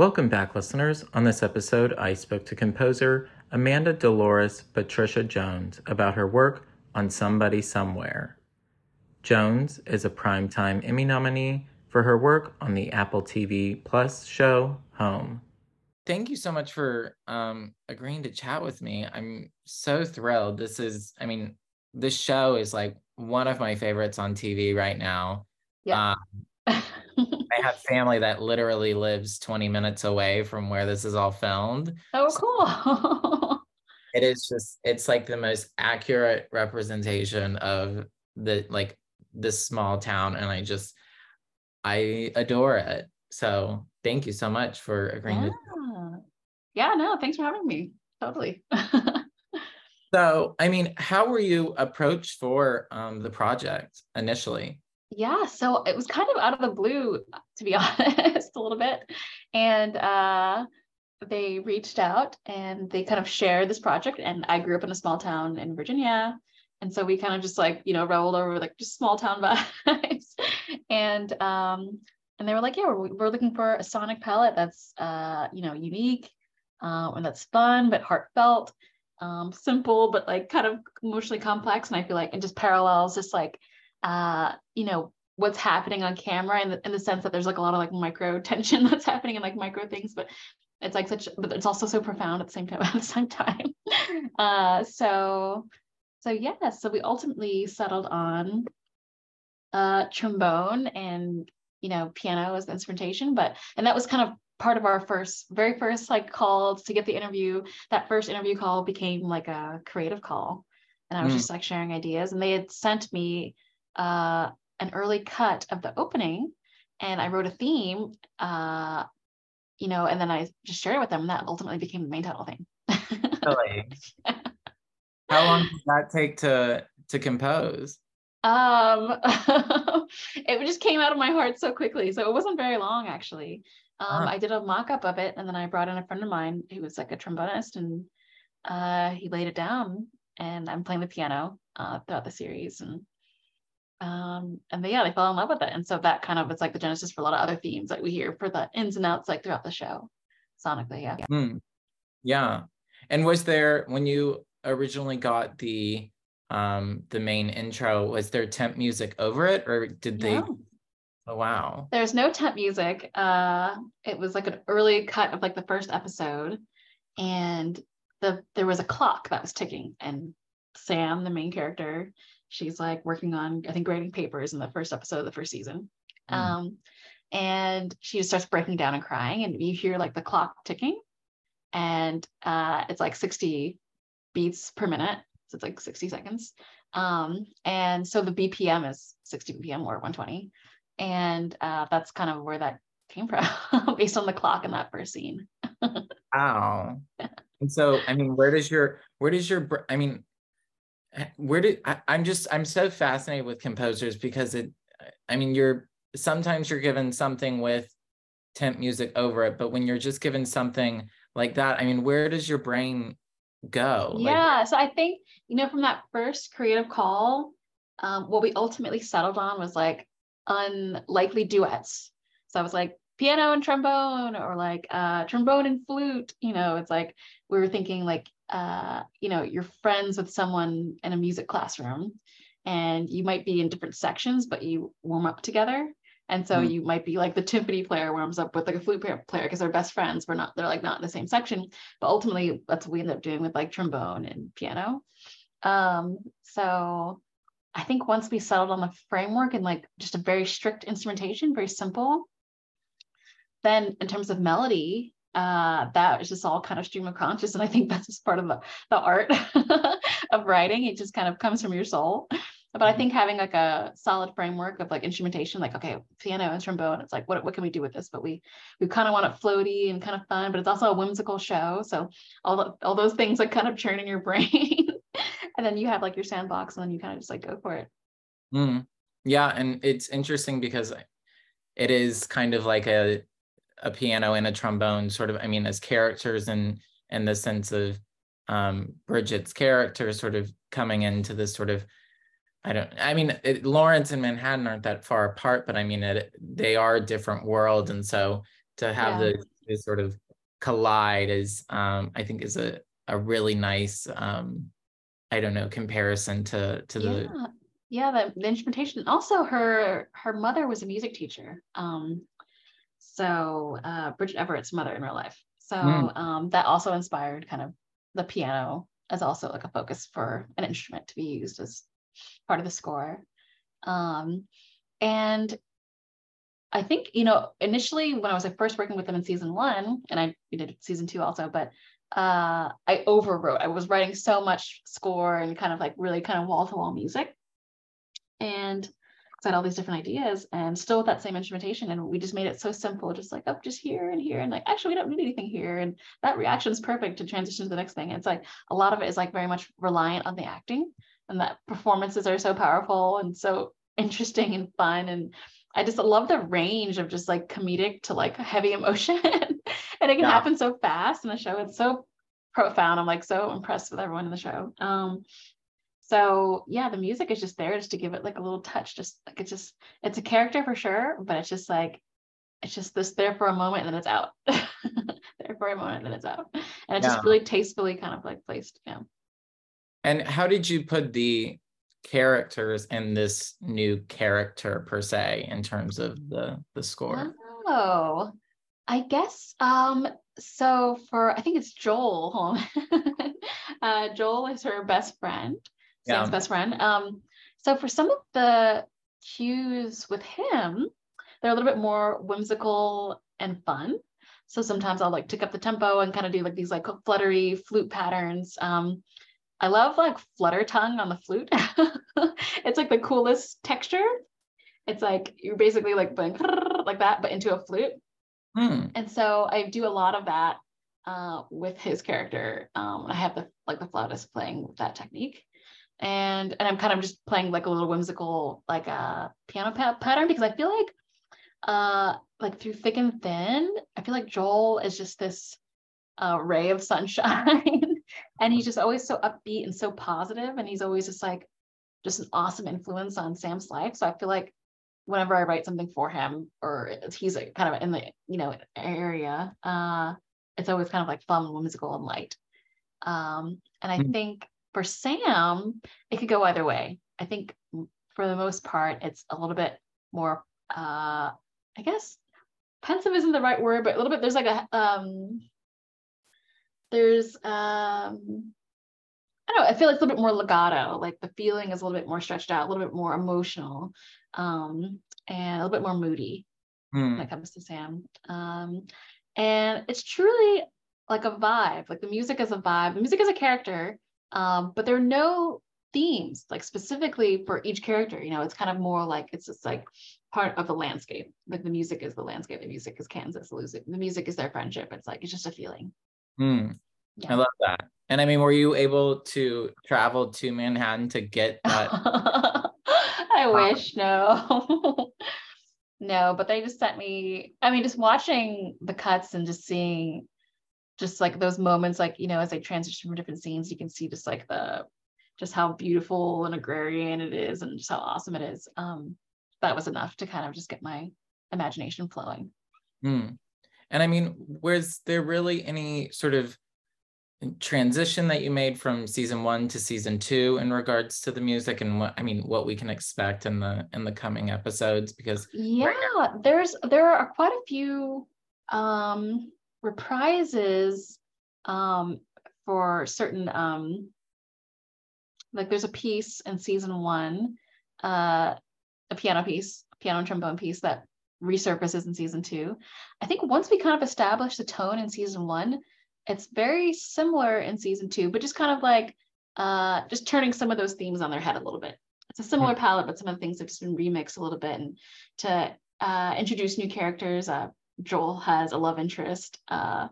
Welcome back, listeners. On this episode, I spoke to composer Amanda Delores Patricia Jones about her work on Somebody Somewhere. Jones is a Primetime Emmy nominee for her work on the Apple TV Plus show Home. Thank you so much for um, agreeing to chat with me. I'm so thrilled. This is, I mean, this show is like one of my favorites on TV right now. Yeah. Um, I have family that literally lives 20 minutes away from where this is all filmed. Oh, cool. it is just, it's like the most accurate representation of the like this small town. And I just, I adore it. So thank you so much for agreeing yeah. to. Yeah, no, thanks for having me. Totally. so, I mean, how were you approached for um, the project initially? Yeah, so it was kind of out of the blue, to be honest, a little bit. And uh, they reached out and they kind of shared this project. And I grew up in a small town in Virginia. And so we kind of just like, you know, rolled over like just small town vibes. and um, and they were like, yeah, we're, we're looking for a sonic palette that's uh, you know, unique uh, and that's fun but heartfelt, um, simple but like kind of emotionally complex. And I feel like it just parallels just like uh, you know, what's happening on camera in the, in the sense that there's like a lot of like micro tension that's happening and like micro things, but it's like such, but it's also so profound at the same time. At the same time, uh, so so yeah, so we ultimately settled on uh, trombone and you know piano as the instrumentation, but and that was kind of part of our first very first like call to get the interview. That first interview call became like a creative call, and I was mm. just like sharing ideas, and they had sent me uh, an early cut of the opening and I wrote a theme, uh, you know, and then I just shared it with them. And that ultimately became the main title thing. really? How long did that take to to compose? Um, it just came out of my heart so quickly. So it wasn't very long actually. Um, huh. I did a mock-up of it and then I brought in a friend of mine who was like a trombonist and uh, he laid it down and I'm playing the piano uh, throughout the series and um, and they, yeah, they fell in love with it. And so that kind of is like the genesis for a lot of other themes that we hear for the ins and outs like throughout the show, sonically. Yeah. Mm. Yeah. And was there when you originally got the um the main intro, was there temp music over it or did they no. Oh wow. There's no temp music. Uh it was like an early cut of like the first episode and the there was a clock that was ticking and Sam, the main character, she's like working on i think grading papers in the first episode of the first season. Mm. um, and she just starts breaking down and crying and you hear like the clock ticking. And uh, it's like 60 beats per minute so it's like 60 seconds. Um, and so the bpm is 60 bpm or 120 and uh, that's kind of where that came from based on the clock in that first scene. Wow. And so i mean where does your where does your i mean where did I, i'm just i'm so fascinated with composers because it i mean you're sometimes you're given something with temp music over it but when you're just given something like that i mean where does your brain go? Yeah like, so i think you know from that first creative call um, what we ultimately settled on was like unlikely duets. So i was like piano and trombone or like uh, trombone and flute you know it's like we were thinking like uh, you know you're friends with someone in a music classroom and you might be in different sections but you warm up together. And so mm. you might be like the timpani player warms up with like a flute player because they're best friends we're not they're like not in the same section. But ultimately that's what we end up doing with like trombone and piano. Um so i think once we settled on the framework and like just a very strict instrumentation very simple then in terms of melody uh, that is just all kind of stream of conscious. And I think that's just part of the, the art of writing. It just kind of comes from your soul. But I mm-hmm. think having like a solid framework of like instrumentation, like, okay, piano and trombone, it's like, what, what can we do with this? But we, we kind of want it floaty and kind of fun, but it's also a whimsical show. So all, the, all those things like kind of churn in your brain. and then you have like your sandbox and then you kind of just like go for it. Mm. Yeah. And it's interesting because it is kind of like a a piano and a trombone sort of i mean as characters and in the sense of um, bridget's character sort of coming into this sort of i don't i mean it, lawrence and manhattan aren't that far apart but i mean it, they are a different world and so to have yeah. the sort of collide is um I think is a a really nice um I don't know comparison to to yeah. the yeah the, the instrumentation also her her mother was a music teacher um so uh Bridget Everett's mother in real life so mm. um that also inspired kind of the piano as also like a focus for an instrument to be used as part of the score um and I think, you know, initially when I was like first working with them in season one, and I did season two also, but uh, I overwrote. I was writing so much score and kind of like really kind of wall to wall music. And had all these different ideas and still with that same instrumentation. And we just made it so simple, just like, up oh, just here and here. And like, actually, we don't need anything here. And that reaction is perfect to transition to the next thing. It's like a lot of it is like very much reliant on the acting and that performances are so powerful and so interesting and fun. And I just love the range of just like comedic to like heavy emotion. and it can yeah. happen so fast in the show. It's so profound. I'm like so impressed with everyone in the show. Um, so yeah, the music is just there just to give it like a little touch. Just like it's just it's a character for sure, but it's just like it's just this there for a moment and then it's out. there for a moment and then it's out. And it's yeah. just really tastefully kind of like placed. Yeah. And how did you put the characters in this new character per se in terms of the the score? Oh, I guess um so for I think it's Joel. uh, Joel is her best friend, Sam's yeah. best friend. Um, so for some of the cues with him, they're a little bit more whimsical and fun. So sometimes I'll like tick up the tempo and kind of do like these like fluttery flute patterns. Um, I love like flutter tongue on the flute. it's like the coolest texture. It's like you're basically like like that, but into a flute. Mm. And so I do a lot of that uh, with his character. Um, I have the like the flautist playing that technique, and and I'm kind of just playing like a little whimsical like a uh, piano pa- pattern because I feel like uh like through thick and thin, I feel like Joel is just this uh, ray of sunshine. And he's just always so upbeat and so positive and he's always just like just an awesome influence on sam's life. So i feel like whenever i write something for him or he's kind of in the you know area uh it's always kind of like fun whimsical and light. Um and i mm-hmm. think for sam it could go either way i think for the most part it's a little bit more uh i guess pensive isn't the right word but a little bit there's like a um there's um I don't know, I feel like it's a little bit more legato, like the feeling is a little bit more stretched out, a little bit more emotional, um, and a little bit more moody mm. when it comes to Sam. Um, and it's truly like a vibe, like the music is a vibe, the music is a character, um, but there are no themes like specifically for each character. You know, it's kind of more like it's just like part of the landscape. Like the music is the landscape, the music is Kansas, the music is their friendship. It's like it's just a feeling. Mm. Yeah. I love that. And I mean, were you able to travel to Manhattan to get that? I wish no. no, but they just sent me. I mean, just watching the cuts and just seeing just like those moments, like, you know, as they transition from different scenes, you can see just like the just how beautiful and agrarian it is and just how awesome it is. Um, that was enough to kind of just get my imagination flowing. Mm. And I mean, was there really any sort of transition that you made from season one to season two in regards to the music and what I mean what we can expect in the in the coming episodes? Because yeah, right there's there are quite a few um reprises um for certain um like there's a piece in season one, uh a piano piece, piano and trombone piece that resurfaces in season two. I think once we kind of establish the tone in season one, it's very similar in season two, but just kind of like uh, just turning some of those themes on their head a little bit. It's a similar mm-hmm. palette, but some of the things have just been remixed a little bit and to uh, introduce new characters. Uh, Joel has a love interest, uh,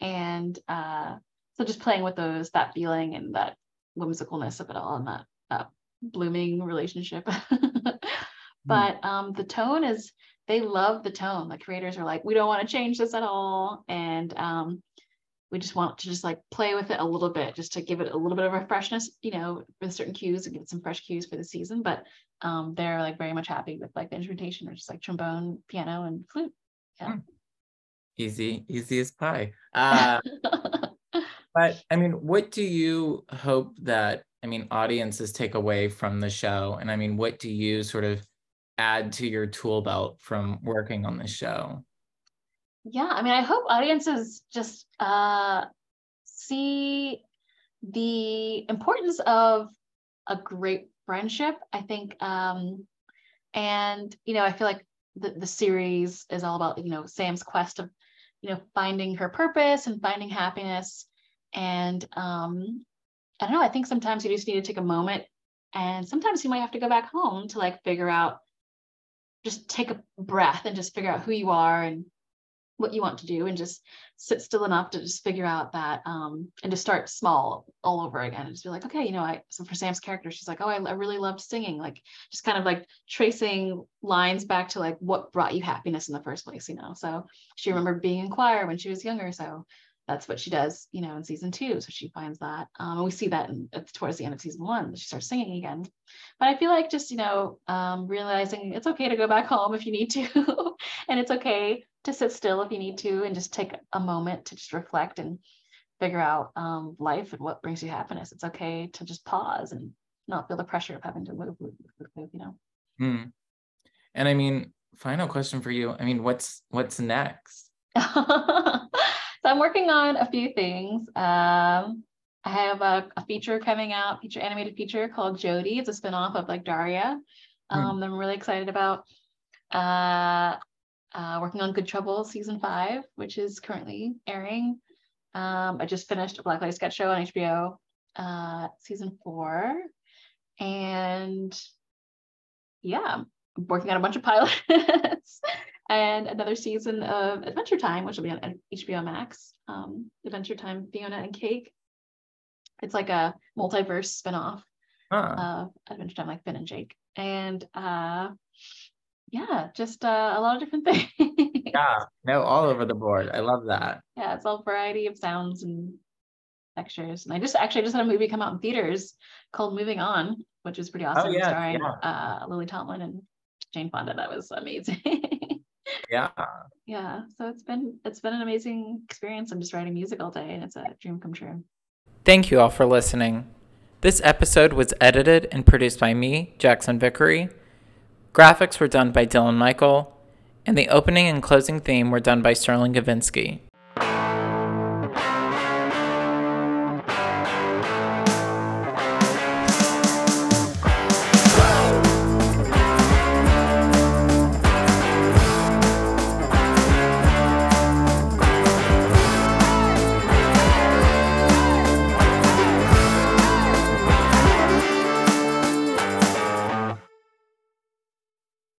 and uh, so just playing with those, that feeling and that whimsicalness of it all, and that, that blooming relationship. but mm. um, the tone is they love the tone. The creators are like, we don't want to change this at all, and um, we just want to just like play with it a little bit, just to give it a little bit of a freshness, you know, with certain cues and get some fresh cues for the season. But um, they're like very much happy with like the instrumentation or just like trombone, piano, and flute. Yeah. Hmm. Easy, easy as pie. Uh, but I mean, what do you hope that I mean audiences take away from the show? And I mean, what do you sort of add to your tool belt from working on the show? Yeah, I mean, I hope audiences just uh, see the importance of a great friendship. I think, um, and you know, I feel like the, the series is all about you know Sam's quest of you know finding her purpose and finding happiness. And um, I don't know. I think sometimes you just need to take a moment, and sometimes you might have to go back home to like figure out, just take a breath and just figure out who you are and what you want to do and just sit still enough to just figure out that um, and to start small all over again and just be like okay you know i so for sam's character she's like oh I, I really loved singing like just kind of like tracing lines back to like what brought you happiness in the first place you know? So she remembered being in choir when she was younger so that's what she does you know in season two. So she finds that um, and we see that in, towards the end of season one she starts singing again. But i feel like just you know um, realizing it's okay to go back home if you need to and it's okay to sit still if you need to and just take a moment to just reflect and figure out um, life and what brings you happiness. It's okay to just pause and not feel the pressure of having to move, move, move, you know. Hmm. And I mean, final question for you. I mean, what's what's next? so I'm working on a few things. Um, I have a, a, feature coming out, feature animated feature called Jodie. It's a spinoff of like Daria. Hmm. Um, hmm. I'm really excited about. Uh, uh, working on Good Trouble season five, which is currently airing. Um, I just finished a Black Lady sketch show on HBO, uh, season four, and yeah, I'm working on a bunch of pilots and another season of Adventure Time, which will be on HBO Max. Um, Adventure Time, Fiona and Cake. It's like a multiverse spinoff huh. of Adventure Time, like Finn and Jake, and uh, yeah, just uh, a lot of different things. yeah, no, all over the board. I love that. Yeah, it's all variety of sounds and textures. And I just actually just had a movie come out in theaters called Moving On, which is pretty oh, awesome, oh, yeah, starring yeah. Uh, Lily Tomlin and Jane Fonda. That was amazing. yeah. Yeah. So it's been it's been an amazing experience. I'm just writing music all day, and it's a dream come true. Thank you all for listening. This episode was edited and produced by me, Jackson Vickery. Graphics were done by Dylan Michael, and the opening and closing theme were done by Sterling Gavinsky.